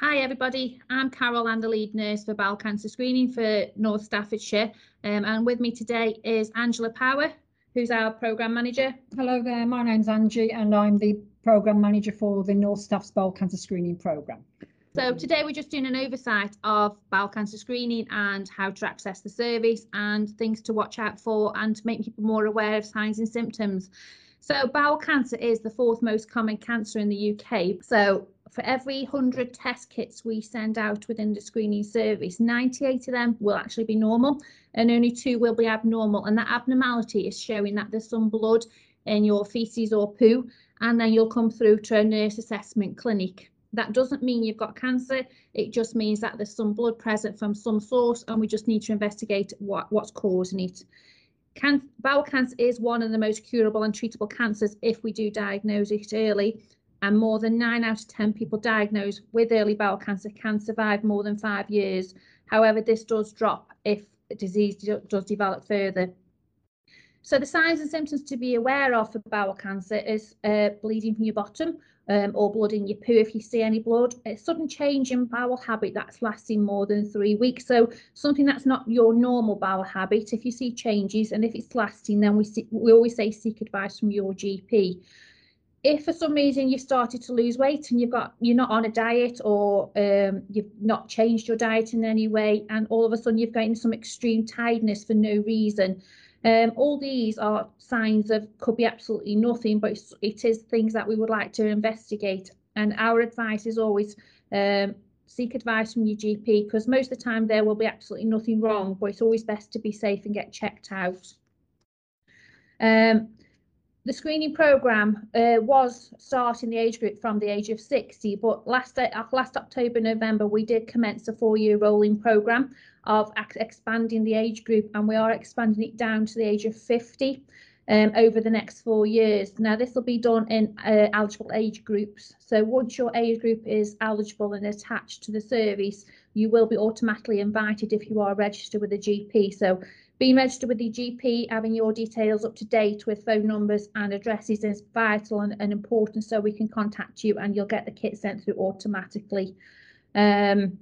Hi everybody, I'm Carol and the lead nurse for bowel cancer screening for North Staffordshire um, and with me today is Angela Power who's our programme manager. Hello there, my name's Angie and I'm the programme manager for the North Staffs Bowel Cancer Screening Programme. So today we're just doing an oversight of bowel cancer screening and how to access the service and things to watch out for and to make people more aware of signs and symptoms. So bowel cancer is the fourth most common cancer in the UK. So for every 100 test kits we send out within the screening service, 98 of them will actually be normal and only two will be abnormal. And that abnormality is showing that there's some blood in your feces or poo, and then you'll come through to a nurse assessment clinic. That doesn't mean you've got cancer. It just means that there's some blood present from some source and we just need to investigate what, what's causing it. Can, bowel cancer is one of the most curable and treatable cancers if we do diagnose it early and more than 9 out of 10 people diagnosed with early bowel cancer can survive more than five years. However, this does drop if the disease does develop further. So the signs and symptoms to be aware of for bowel cancer is uh, bleeding from your bottom um, or blood in your poo if you see any blood, a sudden change in bowel habit that's lasting more than three weeks. So something that's not your normal bowel habit, if you see changes and if it's lasting, then we, see, we always say seek advice from your GP if for some reason you've started to lose weight and you've got you're not on a diet or um, you've not changed your diet in any way and all of a sudden you've got some extreme tiredness for no reason um, all these are signs of could be absolutely nothing but it is things that we would like to investigate. And our advice is always um, seek advice from your GP because most of the time there will be absolutely nothing wrong but it's always best to be safe and get checked out. Um, the screening programme uh, was starting the age group from the age of 60, but last uh, last October, November, we did commence a four-year rolling programme of expanding the age group, and we are expanding it down to the age of 50 um, over the next four years. Now, this will be done in uh, eligible age groups. So once your age group is eligible and attached to the service, you will be automatically invited if you are registered with a GP. So being registered with the GP, having your details up to date with phone numbers and addresses is vital and, and important so we can contact you and you'll get the kit sent through automatically. Um,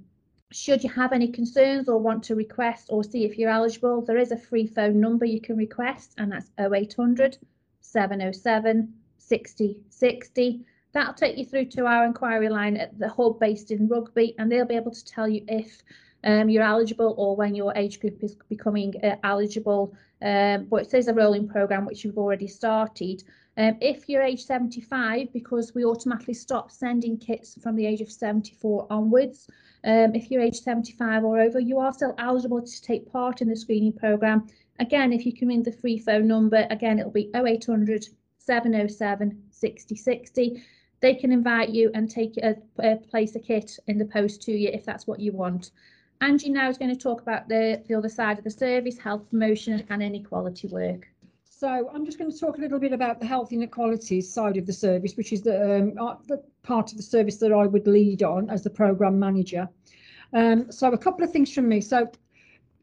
should you have any concerns or want to request or see if you're eligible, there is a free phone number you can request and that's 0800 707 60 60. That'll take you through to our inquiry line at the hub based in Rugby and they'll be able to tell you if um, you're eligible or when your age group is becoming uh, eligible. Um, but it says a rolling programme which you've already started. Um, if you're age 75, because we automatically stop sending kits from the age of 74 onwards, um, if you're age 75 or over, you are still eligible to take part in the screening programme. Again, if you can ring the free phone number, again, it'll be 0800 707 6060. They can invite you and take a, a place a kit in the post to you if that's what you want. Angie now is going to talk about the, the other side of the service, health promotion and inequality work. So I'm just going to talk a little bit about the health inequalities side of the service, which is the, um, uh, the part of the service that I would lead on as the programme manager. Um, so a couple of things from me. So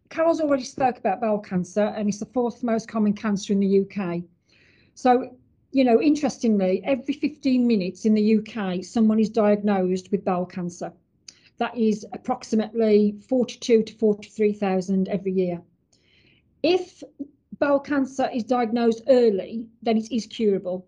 Carol's already spoke about bowel cancer and it's the fourth most common cancer in the UK. So, you know, interestingly, every 15 minutes in the UK, someone is diagnosed with bowel cancer. That is approximately 42 to 43,000 every year. If bowel cancer is diagnosed early, then it is curable.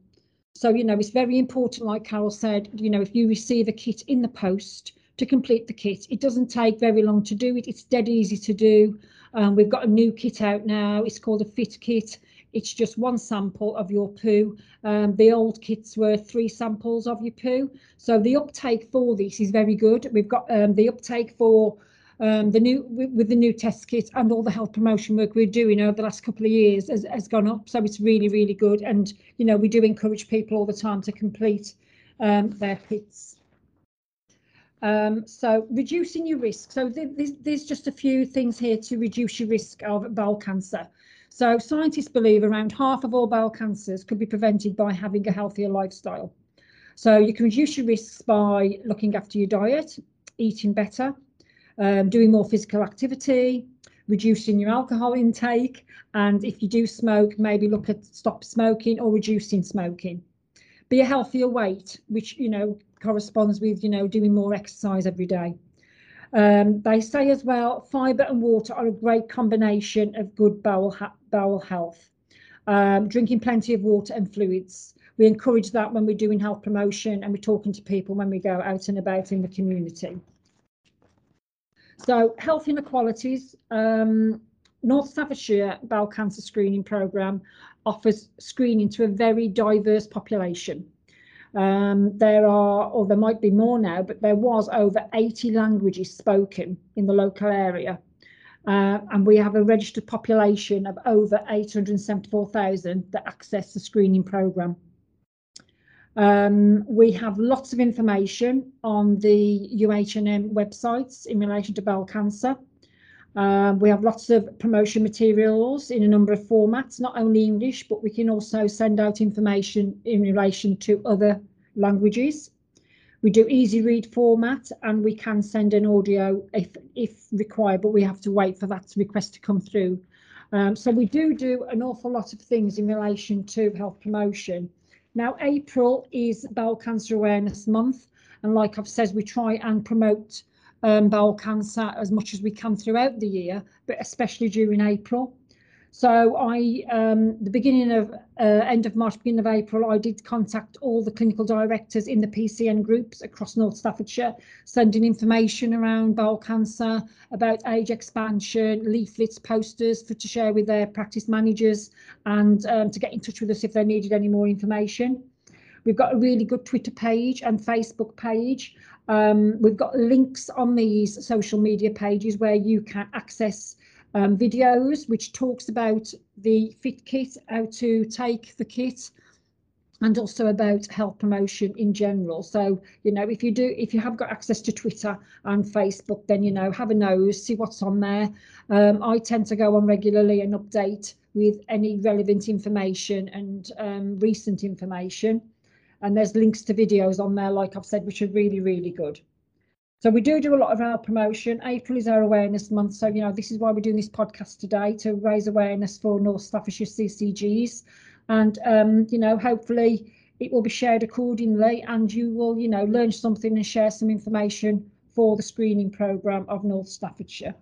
So, you know, it's very important, like Carol said, you know, if you receive a kit in the post to complete the kit, it doesn't take very long to do it. It's dead easy to do. Um, we've got a new kit out now. It's called a fit kit. It's just one sample of your poo. Um, the old kits were three samples of your poo. So the uptake for this is very good. We've got um, the uptake for um, the new with the new test kit and all the health promotion work we're doing over the last couple of years has, has gone up. So it's really, really good. And, you know, we do encourage people all the time to complete um, their kits. Um, so reducing your risk. So th th there's just a few things here to reduce your risk of bowel cancer. So scientists believe around half of all bowel cancers could be prevented by having a healthier lifestyle. So you can reduce your risks by looking after your diet, eating better, um, doing more physical activity, reducing your alcohol intake, and if you do smoke, maybe look at stop smoking or reducing smoking. be a healthier weight, which, you know, corresponds with, you know, doing more exercise every day. Um, they say as well, fibre and water are a great combination of good bowel, bowel health. Um, drinking plenty of water and fluids. We encourage that when we're doing health promotion and we're talking to people when we go out and about in the community. So health inequalities, um, North Staffordshire Bowel Cancer Screening Programme offers screening to a very diverse population. Um, there are, or there might be more now, but there was over 80 languages spoken in the local area. Uh, and we have a registered population of over 874,000 that access the screening programme. Um, we have lots of information on the UHNM websites in relation to bowel cancer. Uh, we have lots of promotion materials in a number of formats, not only English, but we can also send out information in relation to other languages. We do easy read format and we can send an audio if, if required, but we have to wait for that request to come through. Um, so we do do an awful lot of things in relation to health promotion. Now, April is Bowel Cancer Awareness Month, and like I've said, we try and promote um, bowel cancer as much as we can throughout the year, but especially during April. So I, um, the beginning of, uh, end of March, beginning of April, I did contact all the clinical directors in the PCN groups across North Staffordshire, sending information around bowel cancer, about age expansion, leaflets, posters for to share with their practice managers and um, to get in touch with us if they needed any more information. We've got a really good Twitter page and Facebook page. Um, we've got links on these social media pages where you can access um, videos which talks about the fit kit, how to take the kit, and also about health promotion in general. So, you know, if you do, if you have got access to Twitter and Facebook, then, you know, have a nose, see what's on there. Um, I tend to go on regularly and update with any relevant information and um, recent information. And there's links to videos on there, like I've said, which are really, really good. So we do do a lot of our promotion. April is our awareness month. So, you know, this is why we're doing this podcast today to raise awareness for North Staffordshire CCGs. And, um, you know, hopefully it will be shared accordingly and you will, you know, learn something and share some information for the screening programme of North Staffordshire.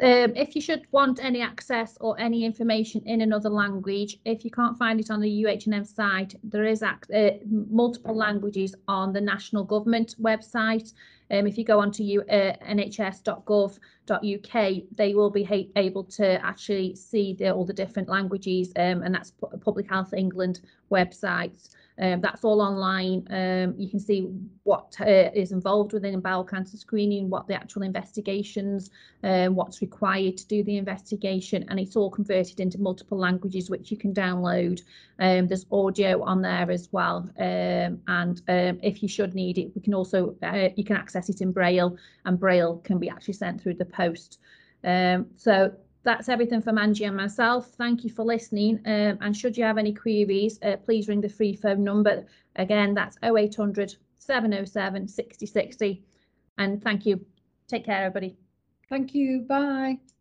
Um, if you should want any access or any information in another language, if you can't find it on the UHNM site, there is uh, multiple languages on the national government website. Um, if you go onto you, uh, nhs.gov.uk, they will be able to actually see the, all the different languages, um, and that's Public Health England websites. Um, that's all online. Um, you can see what uh, is involved within bowel cancer screening, what the actual investigations, um, what's required to do the investigation, and it's all converted into multiple languages which you can download. Um, there's audio on there as well, um, and um, if you should need it, we can also uh, you can access it in Braille, and Braille can be actually sent through the post. so that's everything from Angie and myself. Thank you for listening. Um, and should you have any queries, uh, please ring the free phone number. Again, that's 0800 707 6060. And thank you. Take care, everybody. Thank you. Bye.